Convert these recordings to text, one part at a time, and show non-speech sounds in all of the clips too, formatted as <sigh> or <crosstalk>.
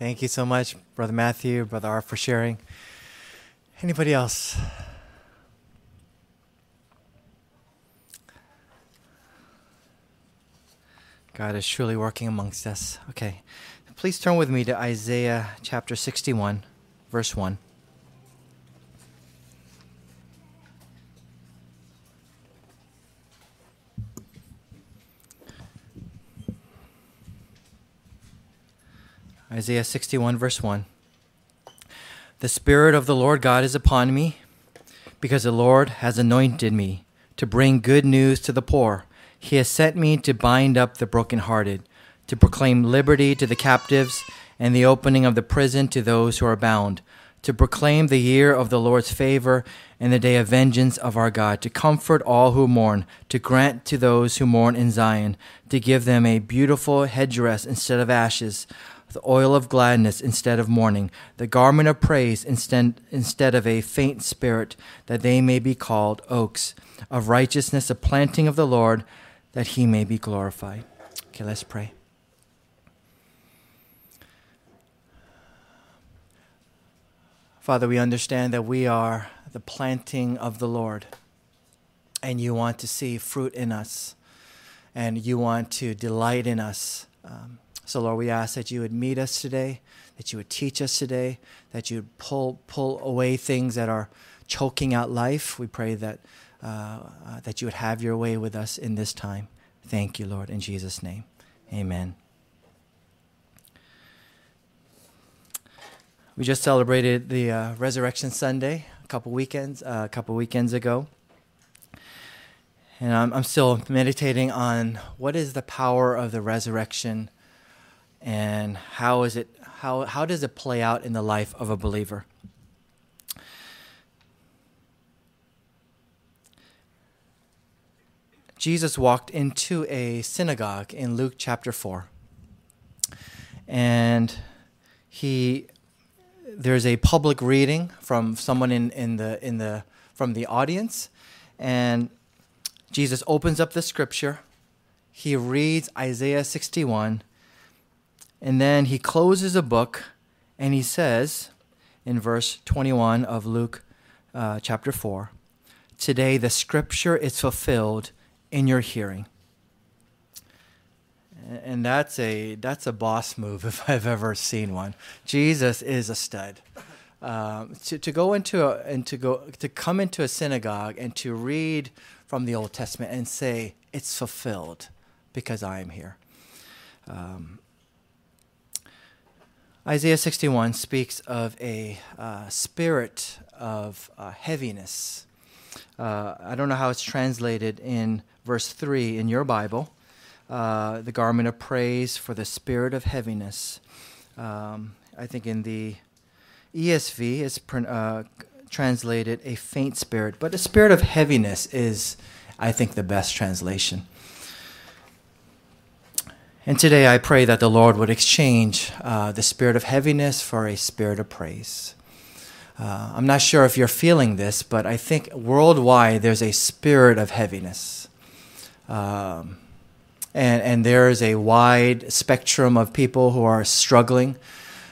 Thank you so much, Brother Matthew, Brother R, for sharing. Anybody else? God is truly working amongst us. Okay. Please turn with me to Isaiah chapter 61, verse 1. Isaiah 61, verse 1. The Spirit of the Lord God is upon me, because the Lord has anointed me to bring good news to the poor. He has sent me to bind up the brokenhearted, to proclaim liberty to the captives, and the opening of the prison to those who are bound, to proclaim the year of the Lord's favor and the day of vengeance of our God, to comfort all who mourn, to grant to those who mourn in Zion, to give them a beautiful headdress instead of ashes the oil of gladness instead of mourning, the garment of praise instead, instead of a faint spirit, that they may be called oaks of righteousness, a planting of the Lord, that he may be glorified. Okay, let's pray. Father, we understand that we are the planting of the Lord, and you want to see fruit in us, and you want to delight in us. Um, so, Lord, we ask that you would meet us today, that you would teach us today, that you would pull, pull away things that are choking out life. We pray that, uh, uh, that you would have your way with us in this time. Thank you, Lord, in Jesus' name. Amen. We just celebrated the uh, Resurrection Sunday a couple weekends, uh, a couple weekends ago. And I'm, I'm still meditating on what is the power of the resurrection and how is it how how does it play out in the life of a believer? Jesus walked into a synagogue in Luke chapter 4. And he there's a public reading from someone in, in the in the from the audience and Jesus opens up the scripture. He reads Isaiah 61 and then he closes a book and he says in verse 21 of Luke uh, chapter 4 Today the scripture is fulfilled in your hearing. And that's a, that's a boss move <laughs> if I've ever seen one. Jesus is a stud. Um, to, to go into a, and to go to come into a synagogue and to read from the Old Testament and say it's fulfilled because I am here. Um, Isaiah 61 speaks of a uh, spirit of uh, heaviness. Uh, I don't know how it's translated in verse 3 in your Bible. Uh, the garment of praise for the spirit of heaviness. Um, I think in the ESV it's uh, translated a faint spirit, but a spirit of heaviness is, I think, the best translation. And today I pray that the Lord would exchange uh, the spirit of heaviness for a spirit of praise. Uh, I'm not sure if you're feeling this, but I think worldwide there's a spirit of heaviness. Um, and, and there is a wide spectrum of people who are struggling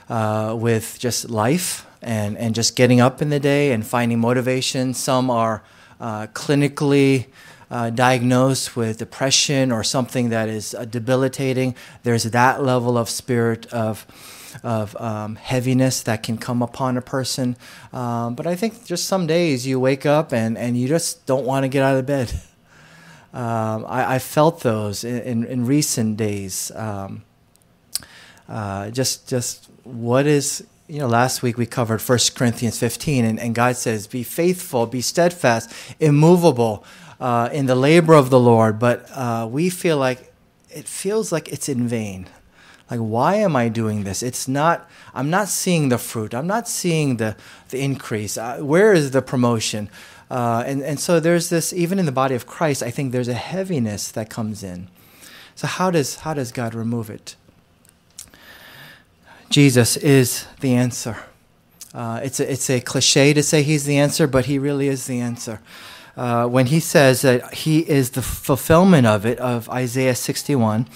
uh, with just life and, and just getting up in the day and finding motivation. Some are uh, clinically uh, diagnosed with depression or something that is uh, debilitating, there's that level of spirit of of um, heaviness that can come upon a person. Um, but I think just some days you wake up and, and you just don't want to get out of bed. <laughs> Um, I, I, felt those in, in, in recent days. Um, uh, just just what is you know last week we covered 1 corinthians 15 and, and god says be faithful be steadfast immovable uh, in the labor of the Lord, but uh, we feel like it feels like it's in vain. Like, why am I doing this? It's not, I'm not seeing the fruit. I'm not seeing the, the increase. Uh, where is the promotion? Uh, and, and so there's this, even in the body of Christ, I think there's a heaviness that comes in. So, how does, how does God remove it? Jesus is the answer. Uh, it's, a, it's a cliche to say he's the answer, but he really is the answer uh, when he says that he is the fulfillment of it, of Isaiah 61,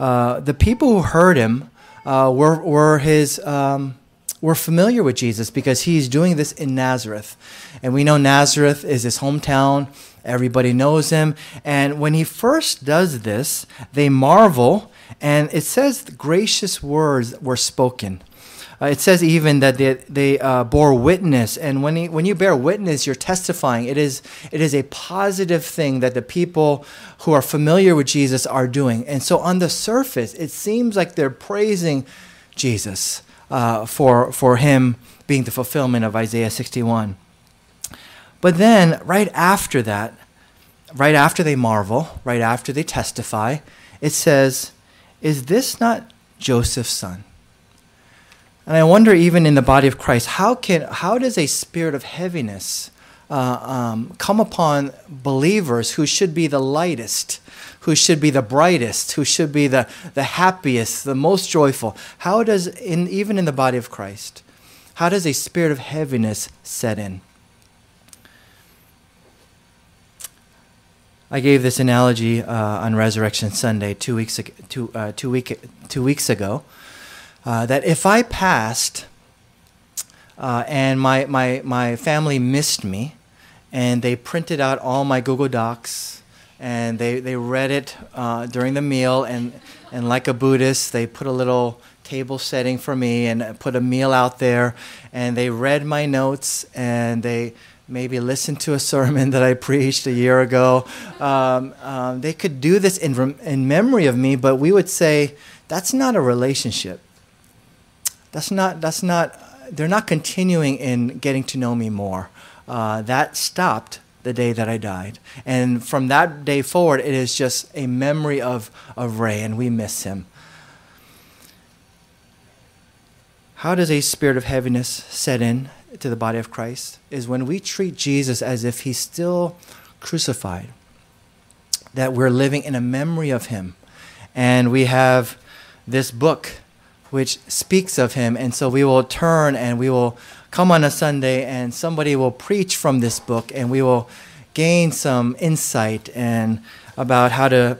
uh, the people who heard him uh, were, were his. Um, were familiar with Jesus because he's doing this in Nazareth. And we know Nazareth is his hometown. Everybody knows him. And when he first does this, they marvel. And it says gracious words were spoken. Uh, it says even that they, they uh, bore witness, and when, he, when you bear witness, you're testifying. It is, it is a positive thing that the people who are familiar with Jesus are doing. And so on the surface, it seems like they're praising Jesus uh, for, for him being the fulfillment of Isaiah 61. But then, right after that, right after they marvel, right after they testify, it says, Is this not Joseph's son? And I wonder, even in the body of Christ, how, can, how does a spirit of heaviness uh, um, come upon believers who should be the lightest, who should be the brightest, who should be the, the happiest, the most joyful? How does, in, even in the body of Christ, how does a spirit of heaviness set in? I gave this analogy uh, on Resurrection Sunday two weeks, two, uh, two, week, two weeks ago uh, that if I passed uh, and my, my, my family missed me, and they printed out all my Google Docs, and they, they read it uh, during the meal, and, and like a Buddhist, they put a little table setting for me and put a meal out there, and they read my notes, and they maybe listened to a sermon <laughs> that I preached a year ago. Um, um, they could do this in, in memory of me, but we would say that's not a relationship. That's not, that's not, they're not continuing in getting to know me more. Uh, that stopped the day that I died. And from that day forward, it is just a memory of, of Ray, and we miss him. How does a spirit of heaviness set in to the body of Christ? Is when we treat Jesus as if he's still crucified, that we're living in a memory of him. And we have this book which speaks of him. And so we will turn and we will come on a Sunday and somebody will preach from this book and we will gain some insight and about how to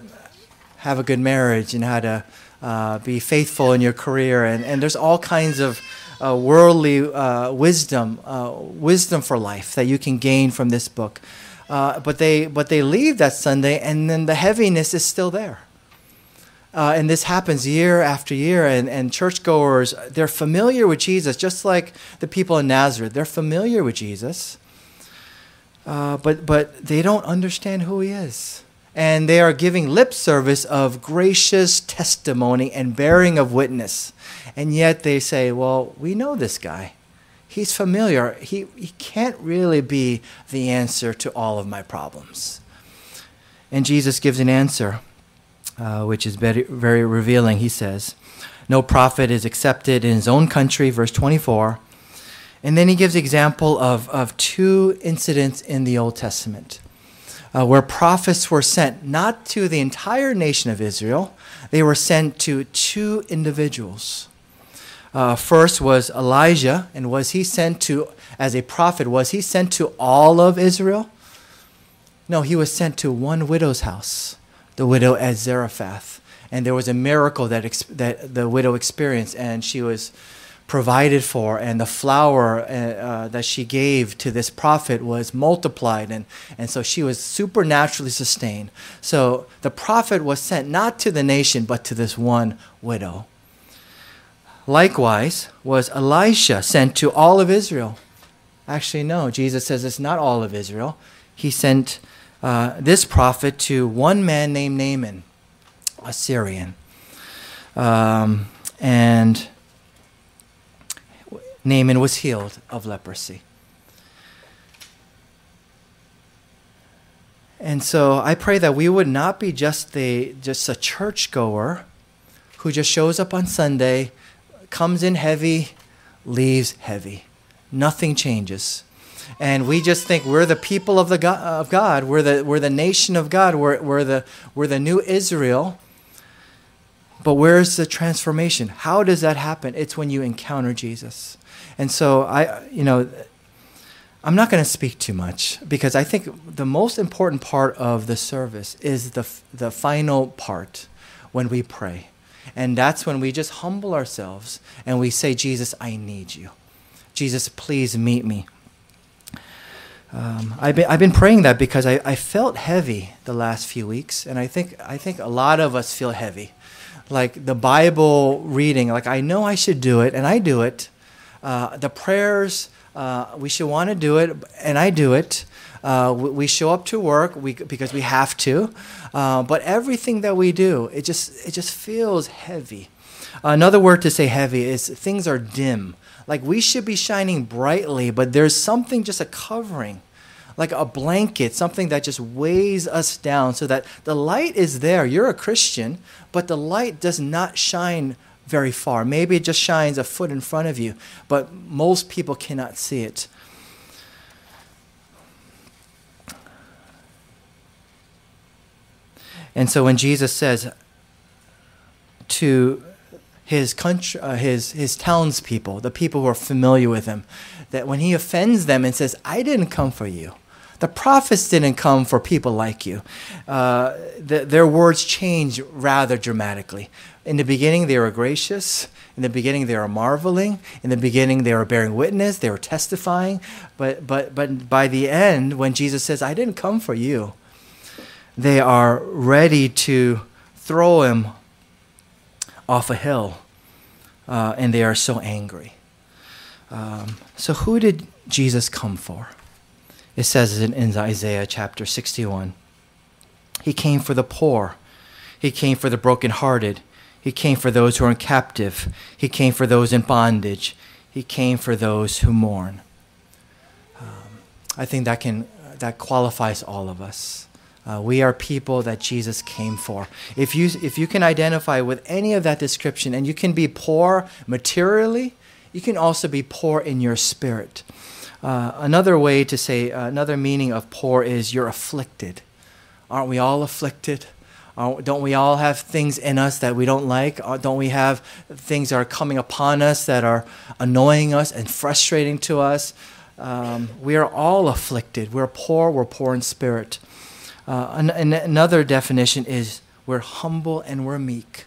have a good marriage and how to uh, be faithful in your career. And, and there's all kinds of uh, worldly uh, wisdom, uh, wisdom for life that you can gain from this book. Uh, but they but they leave that Sunday, and then the heaviness is still there. Uh, and this happens year after year, and, and churchgoers, they're familiar with Jesus, just like the people in Nazareth. They're familiar with Jesus, uh, but, but they don't understand who he is. And they are giving lip service of gracious testimony and bearing of witness. And yet they say, well, we know this guy. He's familiar. He, he can't really be the answer to all of my problems. And Jesus gives an answer uh, which is very, very revealing. He says, No prophet is accepted in his own country, verse 24. And then he gives example of, of two incidents in the Old Testament uh, where prophets were sent not to the entire nation of Israel, they were sent to two individuals. Uh, first was Elijah, and was he sent to, as a prophet, was he sent to all of Israel? No, he was sent to one widow's house the widow at Zarephath. And there was a miracle that, that the widow experienced, and she was provided for, and the flour uh, uh, that she gave to this prophet was multiplied, and, and so she was supernaturally sustained. So the prophet was sent not to the nation, but to this one widow. Likewise, was Elisha sent to all of Israel? Actually, no. Jesus says it's not all of Israel. He sent uh, this prophet to one man named Naaman, a Syrian. Um, and Naaman was healed of leprosy. And so I pray that we would not be just the just a churchgoer who just shows up on Sunday, comes in heavy, leaves heavy. Nothing changes and we just think we're the people of the God, of God. We're the we're the nation of God. We're we're the we're the new Israel. But where's the transformation? How does that happen? It's when you encounter Jesus. And so I you know I'm not going to speak too much because I think the most important part of the service is the the final part when we pray. And that's when we just humble ourselves and we say, Jesus, I need you. Jesus, please meet me. Um, I've, been, I've been praying that because I, I felt heavy the last few weeks, and I think, I think a lot of us feel heavy. Like the Bible reading, like I know I should do it, and I do it. Uh, the prayers, uh, we should want to do it, and I do it. Uh, we, we, show up to work we, because we have to, uh, but everything that we do, it just, it just feels heavy. Another word to say heavy is things are dim. Like we should be shining brightly, but there's something just a covering, like a blanket, something that just weighs us down so that the light is there. You're a Christian, but the light does not shine very far. Maybe it just shines a foot in front of you, but most people cannot see it. And so when Jesus says to his country, uh, his his townspeople, the people who are familiar with him, that when he offends them and says, "I didn't come for you," the prophets didn't come for people like you. Uh, the, their words change rather dramatically. In the beginning, they were gracious. In the beginning, they were marveling. In the beginning, they were bearing witness. They were testifying. But but but by the end, when Jesus says, "I didn't come for you," they are ready to throw him off a hill, uh, and they are so angry. Um, so, who did Jesus come for? It says in, in Isaiah chapter 61 He came for the poor, He came for the brokenhearted, He came for those who are in captive, He came for those in bondage, He came for those who mourn. Um, I think that, can, that qualifies all of us. Uh, we are people that Jesus came for. If you, if you can identify with any of that description and you can be poor materially, you can also be poor in your spirit. Uh, another way to say, uh, another meaning of poor is you're afflicted. Aren't we all afflicted? don't we all have things in us that we don't like? Uh, don't we have things that are coming upon us that are annoying us and frustrating to us? Um, we are all afflicted. We're poor, we're poor in spirit. Uh, an, an, another definition is we're humble and we're meek.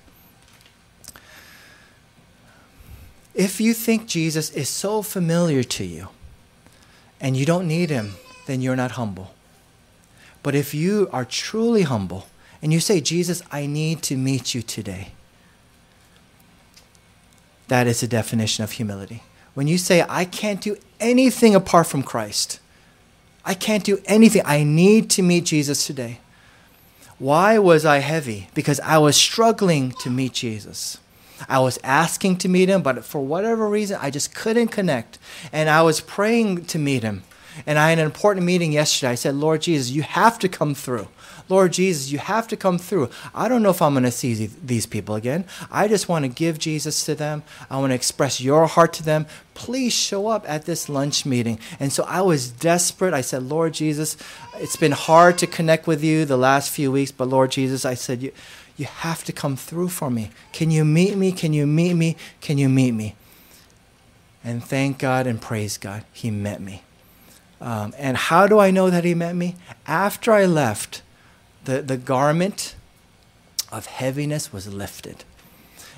If you think Jesus is so familiar to you and you don't need him, then you're not humble. But if you are truly humble and you say, Jesus, I need to meet you today, that is the definition of humility. When you say, I can't do anything apart from Christ, I can't do anything. I need to meet Jesus today. Why was I heavy? Because I was struggling to meet Jesus. I was asking to meet him, but for whatever reason, I just couldn't connect. And I was praying to meet him. And I had an important meeting yesterday. I said, Lord Jesus, you have to come through. Lord Jesus, you have to come through. I don't know if I'm going to see these people again. I just want to give Jesus to them. I want to express your heart to them. Please show up at this lunch meeting. And so I was desperate. I said, Lord Jesus, it's been hard to connect with you the last few weeks, but Lord Jesus, I said, you, you have to come through for me. Can you meet me? Can you meet me? Can you meet me? And thank God and praise God, He met me. Um, and how do I know that He met me? After I left, the, the garment of heaviness was lifted.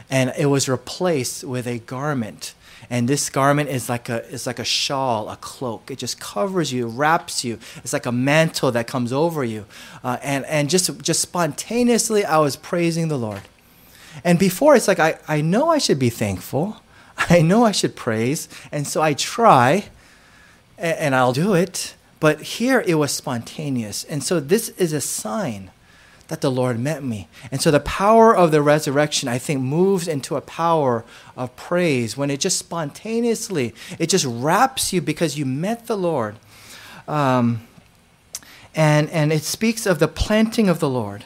And it was replaced with a garment. And this garment is like a is like a shawl, a cloak. It just covers you, wraps you. It's like a mantle that comes over you. Uh, and and just just spontaneously, I was praising the Lord. And before, it's like I, I know I should be thankful. <laughs> I know I should praise. And so I try, and, and I'll do it. But here it was spontaneous. And so this is a sign that the Lord met me. And so the power of the resurrection, I think, moves into a power of praise when it just spontaneously, it just wraps you because you met the Lord. Um, and, and it speaks of the planting of the Lord,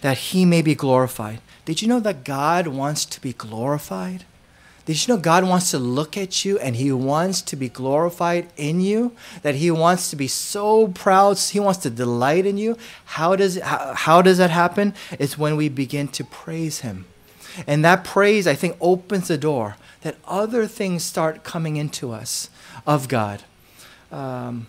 that he may be glorified. Did you know that God wants to be glorified? Did you know God wants to look at you and He wants to be glorified in you? That He wants to be so proud, He wants to delight in you? How does, how, how does that happen? It's when we begin to praise Him. And that praise, I think, opens the door that other things start coming into us of God. Um,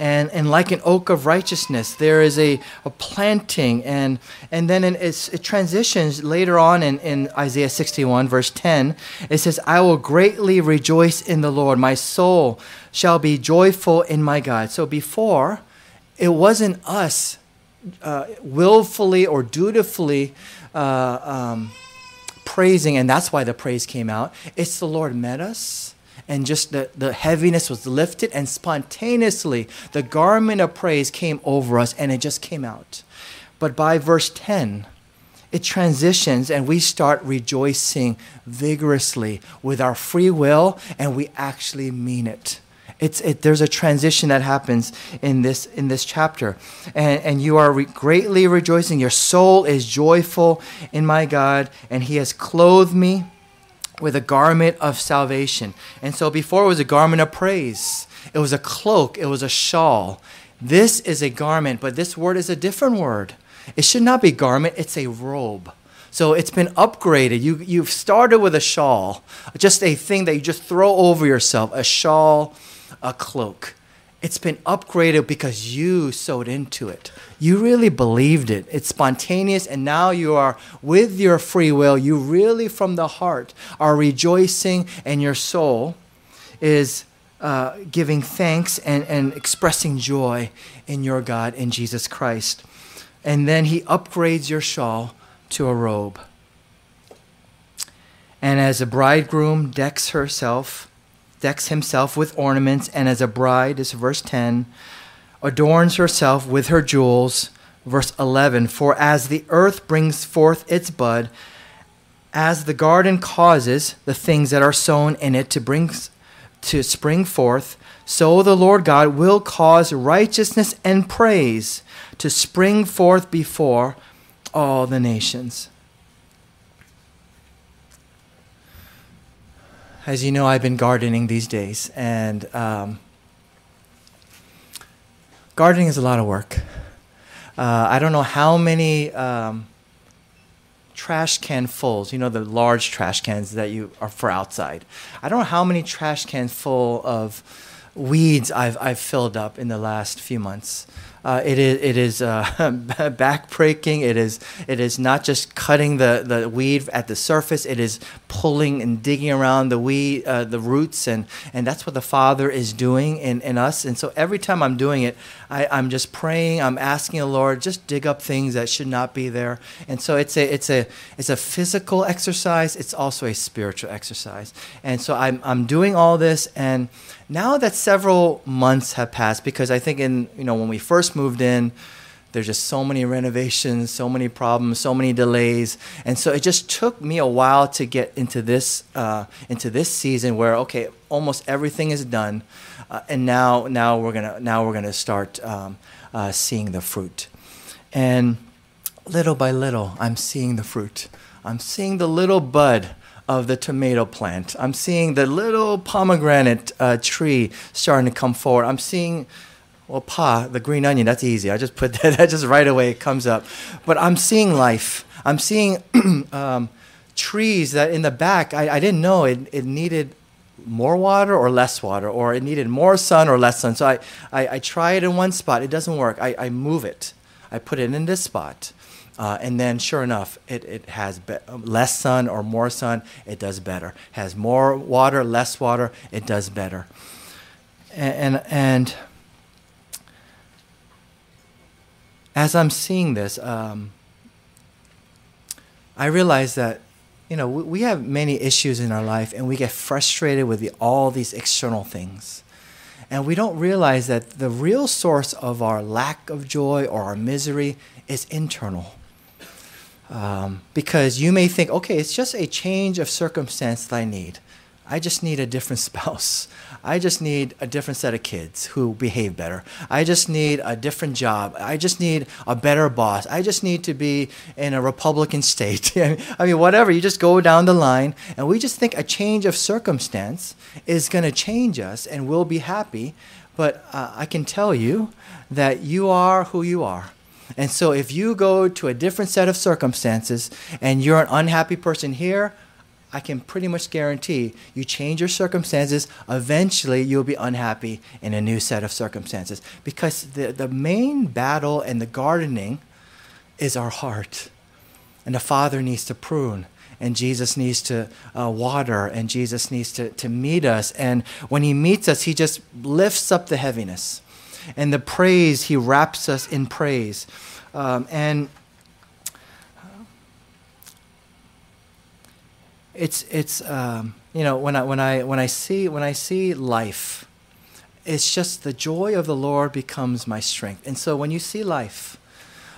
and, and like an oak of righteousness, there is a, a planting. And, and then it transitions later on in, in Isaiah 61, verse 10. It says, I will greatly rejoice in the Lord. My soul shall be joyful in my God. So before, it wasn't us uh, willfully or dutifully uh, um, praising, and that's why the praise came out. It's the Lord met us and just the, the heaviness was lifted, and spontaneously the garment of praise came over us, and it just came out. But by verse 10, it transitions and we start rejoicing vigorously with our free will, and we actually mean it. It's, it, there's a transition that happens in this, in this chapter. And, and you are re- greatly rejoicing. Your soul is joyful in my God, and He has clothed me with a garment of salvation. And so before it was a garment of praise, it was a cloak, it was a shawl. This is a garment, but this word is a different word. It should not be garment, it's a robe. So it's been upgraded. You, you've started with a shawl, just a thing that you just throw over yourself, a shawl, a cloak. It's been upgraded because you sowed into it. You really believed it. It's spontaneous, and now you are with your free will. You really, from the heart, are rejoicing, and your soul is uh, giving thanks and, and expressing joy in your God, in Jesus Christ. And then He upgrades your shawl to a robe. And as a bridegroom decks herself, decks himself with ornaments, and as a bride, this is verse 10, adorns herself with her jewels. Verse 11 For as the earth brings forth its bud, as the garden causes the things that are sown in it to bring to spring forth, so the Lord God will cause righteousness and praise to spring forth before all the nations. As you know, I've been gardening these days, and um, gardening is a lot of work. Uh, I don't know how many um, trash can fulls, you know, the large trash cans that you are for outside. I don't know how many trash cans full of weeds I've, I've filled up in the last few months. Uh, it is it is uh, <laughs> backbreaking. It is it is not just cutting the, the weed at the surface. It is pulling and digging around the weed, uh, the roots, and and that's what the Father is doing in, in us. And so every time I'm doing it, I, I'm just praying. I'm asking the Lord just dig up things that should not be there. And so it's a it's a it's a physical exercise. It's also a spiritual exercise. And so I'm I'm doing all this and now that several months have passed, because I think in you know when we first moved in, there's just so many renovations, so many problems, so many delays, and so it just took me a while to get into this uh, into this season where okay, almost everything is done, uh, and now now we're gonna now we're gonna start um, uh, seeing the fruit, and little by little, I'm seeing the fruit. I'm seeing the little bud of the tomato plant. I'm seeing the little pomegranate uh, tree starting to come forward. I'm seeing, well, pa, the green onion, that's easy. I just put <laughs> that, that just right away it comes up. But I'm seeing life. I'm seeing <clears throat> um, trees that in the back, I, I didn't know it, it needed more water or less water, or it needed more sun or less sun. So I, I, I try it in one spot, it doesn't work. I, I move it, I put it in this spot. Uh, and then, sure enough, it, it has be- less sun or more sun, it does better. Has more water, less water, it does better. And, and, and as I'm seeing this, um, I realize that you know we, we have many issues in our life, and we get frustrated with the, all these external things. And we don't realize that the real source of our lack of joy or our misery is internal. Um, because you may think, okay, it's just a change of circumstance that I need. I just need a different <laughs> spouse. I just need a different set of kids who behave better. I just need a different job. I just need a better boss. I just need to be in a Republican <laughs> state. <laughs> I mean, whatever. You just go down the line, and we just think a change of circumstance is going to change us and we'll be happy. But uh, I can tell you that you are who you are. And so if you go to a different set of circumstances and you're an unhappy person here, I can pretty much guarantee you change your circumstances, eventually you'll be unhappy in a new set of circumstances. Because the, the main battle in the gardening is our heart. And the Father needs to prune, and Jesus needs to uh, water, and Jesus needs to, to meet us. And when He meets us, He just lifts up the heaviness. And the praise, He wraps us in praise. Um, and it's it's um, you know when I when I when I see when I see life, it's just the joy of the Lord becomes my strength. And so when you see life,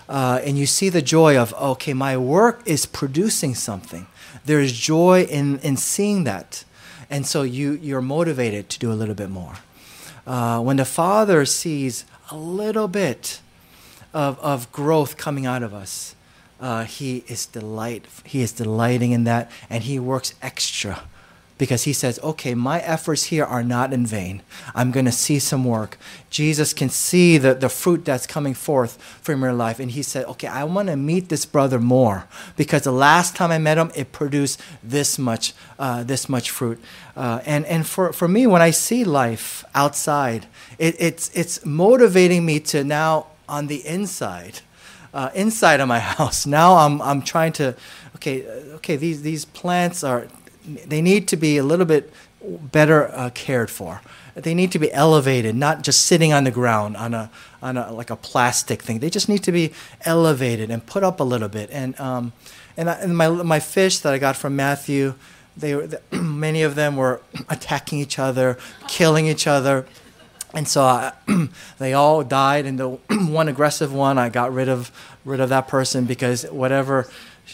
uh, and you see the joy of okay, my work is producing something. There is joy in in seeing that, and so you you're motivated to do a little bit more. Uh, when the Father sees a little bit of of growth coming out of us uh, he is delight he is delighting in that and he works extra because he says okay my efforts here are not in vain. I'm going to see some work. Jesus can see the, the fruit that's coming forth from your life. And he said okay i want to meet this brother more because the last time i met him it produced this much uh, this much fruit. Uh, and, and for, for me when i see life outside it, it's, it's motivating me to now on the inside uh, inside of my <laughs> house. Now I'm, I'm trying to, okay, uh, okay, these, these plants are, they need to be a little bit better uh, cared for. They need to be elevated, not just sitting on the ground on a, on a, like a plastic thing. They just need to be elevated and put up a little bit. And, um, and, I, and my, my fish that I got from Matthew, they were, <clears throat> many of them were <clears throat> attacking each other, killing each other. And so I, <clears throat> they all died, and the <clears throat> one aggressive one, I got rid of rid of that person because whatever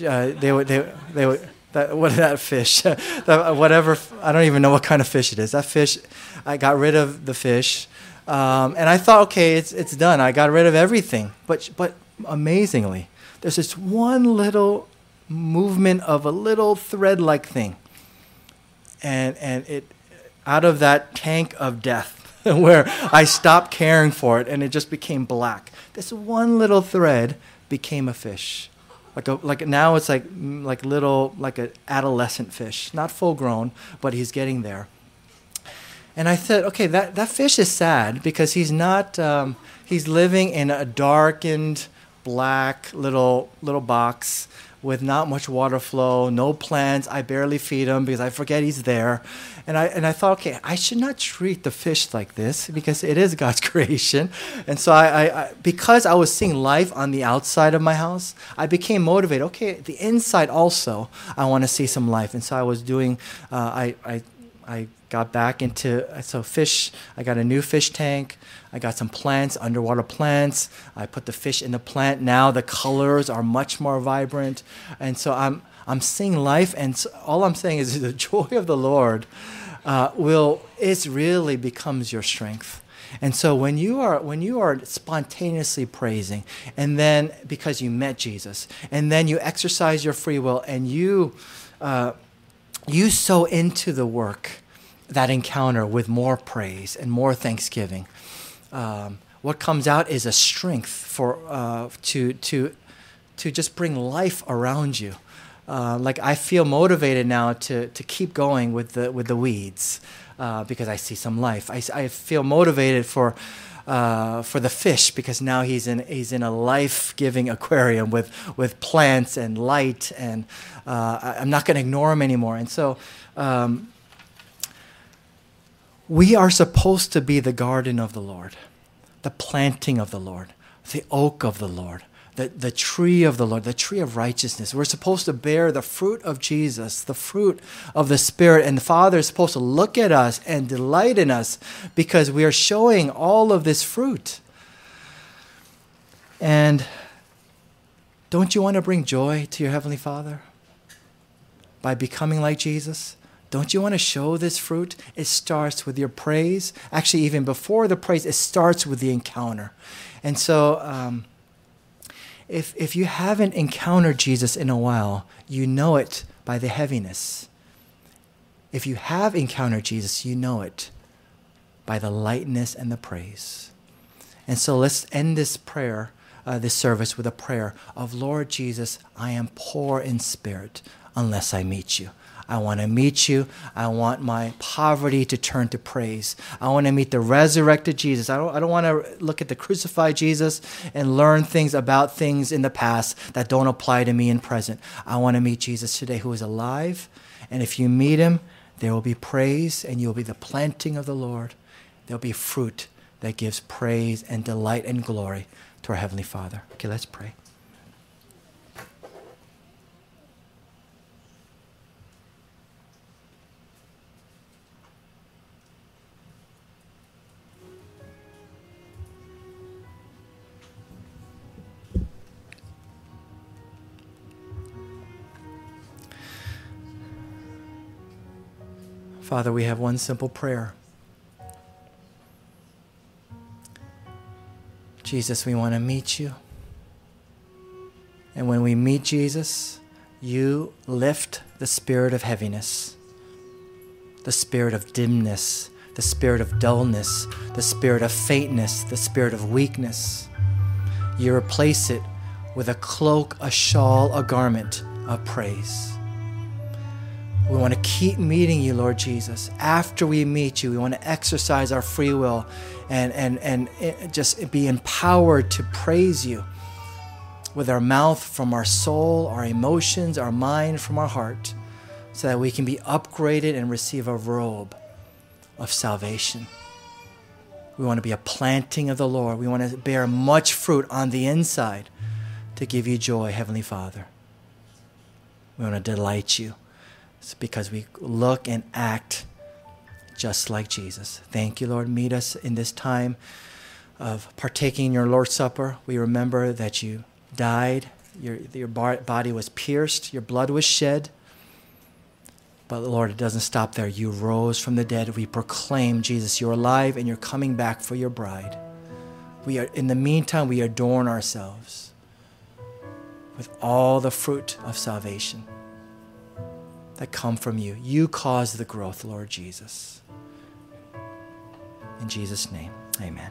uh, they would they they would that what that fish <laughs> that, whatever I don't even know what kind of fish it is. That fish, I got rid of the fish, um, and I thought, okay, it's it's done. I got rid of everything, but but amazingly, there's this one little movement of a little thread-like thing, and and it out of that tank of death <laughs> where I stopped caring for it and it just became black. This one little thread became a fish. Like, a, like now it's like, like little, like an adolescent fish. Not full grown, but he's getting there. And I said, okay, that, that fish is sad because he's not, um, he's living in a darkened, black little, little box with not much water flow, no plants. I barely feed him because I forget he's there. And I, and I thought, okay, I should not treat the fish like this because it is God's <laughs> creation. And so I, I, I because I was seeing life on the outside of my house, I became motivated. Okay, the inside also, I want to see some life. And so I was doing, uh, I, I, I got back into so fish i got a new fish tank i got some plants underwater plants. I put the fish in the plant. Now the colors are much more vibrant. And so i'm i'm seeing life and so all i'm saying is <laughs> the joy of the lord uh, will it really becomes your strength. And so when you are when you are spontaneously praising and then because you met jesus and then you exercise your free will and you uh, you sow into the work that encounter with more praise and more thanksgiving. Um, what comes out is a strength for uh, to to to just bring life around you. Uh, like I feel motivated now to to keep going with the with the weeds uh, because I see some life. I, I feel motivated for. Uh, for the fish, because now he's in he's in a life-giving <laughs> aquarium with with plants and light, and uh, I, am not going to ignore him anymore. And so, um, we are supposed to be the garden of the Lord, the planting of the Lord, the oak of the Lord, the, the tree of the Lord, the tree of righteousness. We're supposed to bear the fruit of Jesus, the fruit of the Spirit. And the Father is supposed to look at us and delight in us because we are showing all of this fruit. And don't you want to bring joy to your Heavenly Father by becoming like Jesus? Don't you want to show this fruit? It starts with your praise. Actually, even before the praise, it starts with the encounter. And so, um, if, if you haven't encountered Jesus in a while, you know it by the heaviness. If you have encountered Jesus, you know it by the lightness and the praise. And so let's end this prayer, uh, this service, with a prayer of Lord Jesus, I am poor in spirit. unless I meet you. I want to meet you. I want my poverty to turn to praise. I want to meet the resurrected Jesus. I don't, I don't want to look at the crucified Jesus and learn things about things in the past that don't apply to me in present. I want to meet Jesus today who is alive. And if you meet him, there will be praise and you'll be the planting of the Lord. There'll be fruit that gives praise and delight and glory to our Heavenly Father. Okay, let's pray. Father, we have one simple prayer. Jesus, we want to meet you. And when we meet Jesus, you lift the spirit of heaviness, the spirit of dimness, the spirit of dullness, the spirit of faintness, the spirit of weakness. You replace it with a cloak, a shawl, a garment of praise. We want to keep meeting you, Lord Jesus. After we meet you, we want to exercise our free will and, and, and eh, just be empowered to praise you with our mouth from our soul, our emotions, our mind from our heart, so that we can be upgraded and receive a robe of salvation. We want to be a planting of the Lord. We want to bear much fruit on the inside to give you joy, Heavenly Father. We want to delight you. It's because we look and act just like Jesus. Thank you, Lord. Meet us in this time of partaking in your Lord's Supper. We remember that you died, your, your body was pierced, your blood was shed. But Lord, it doesn't stop there. You rose from the dead. We proclaim, Jesus, you're alive and you're coming back for your bride. We are, in the meantime, we adorn ourselves with all the fruit of salvation that come from you. You cause the growth, Lord Jesus. In Jesus' name, amen.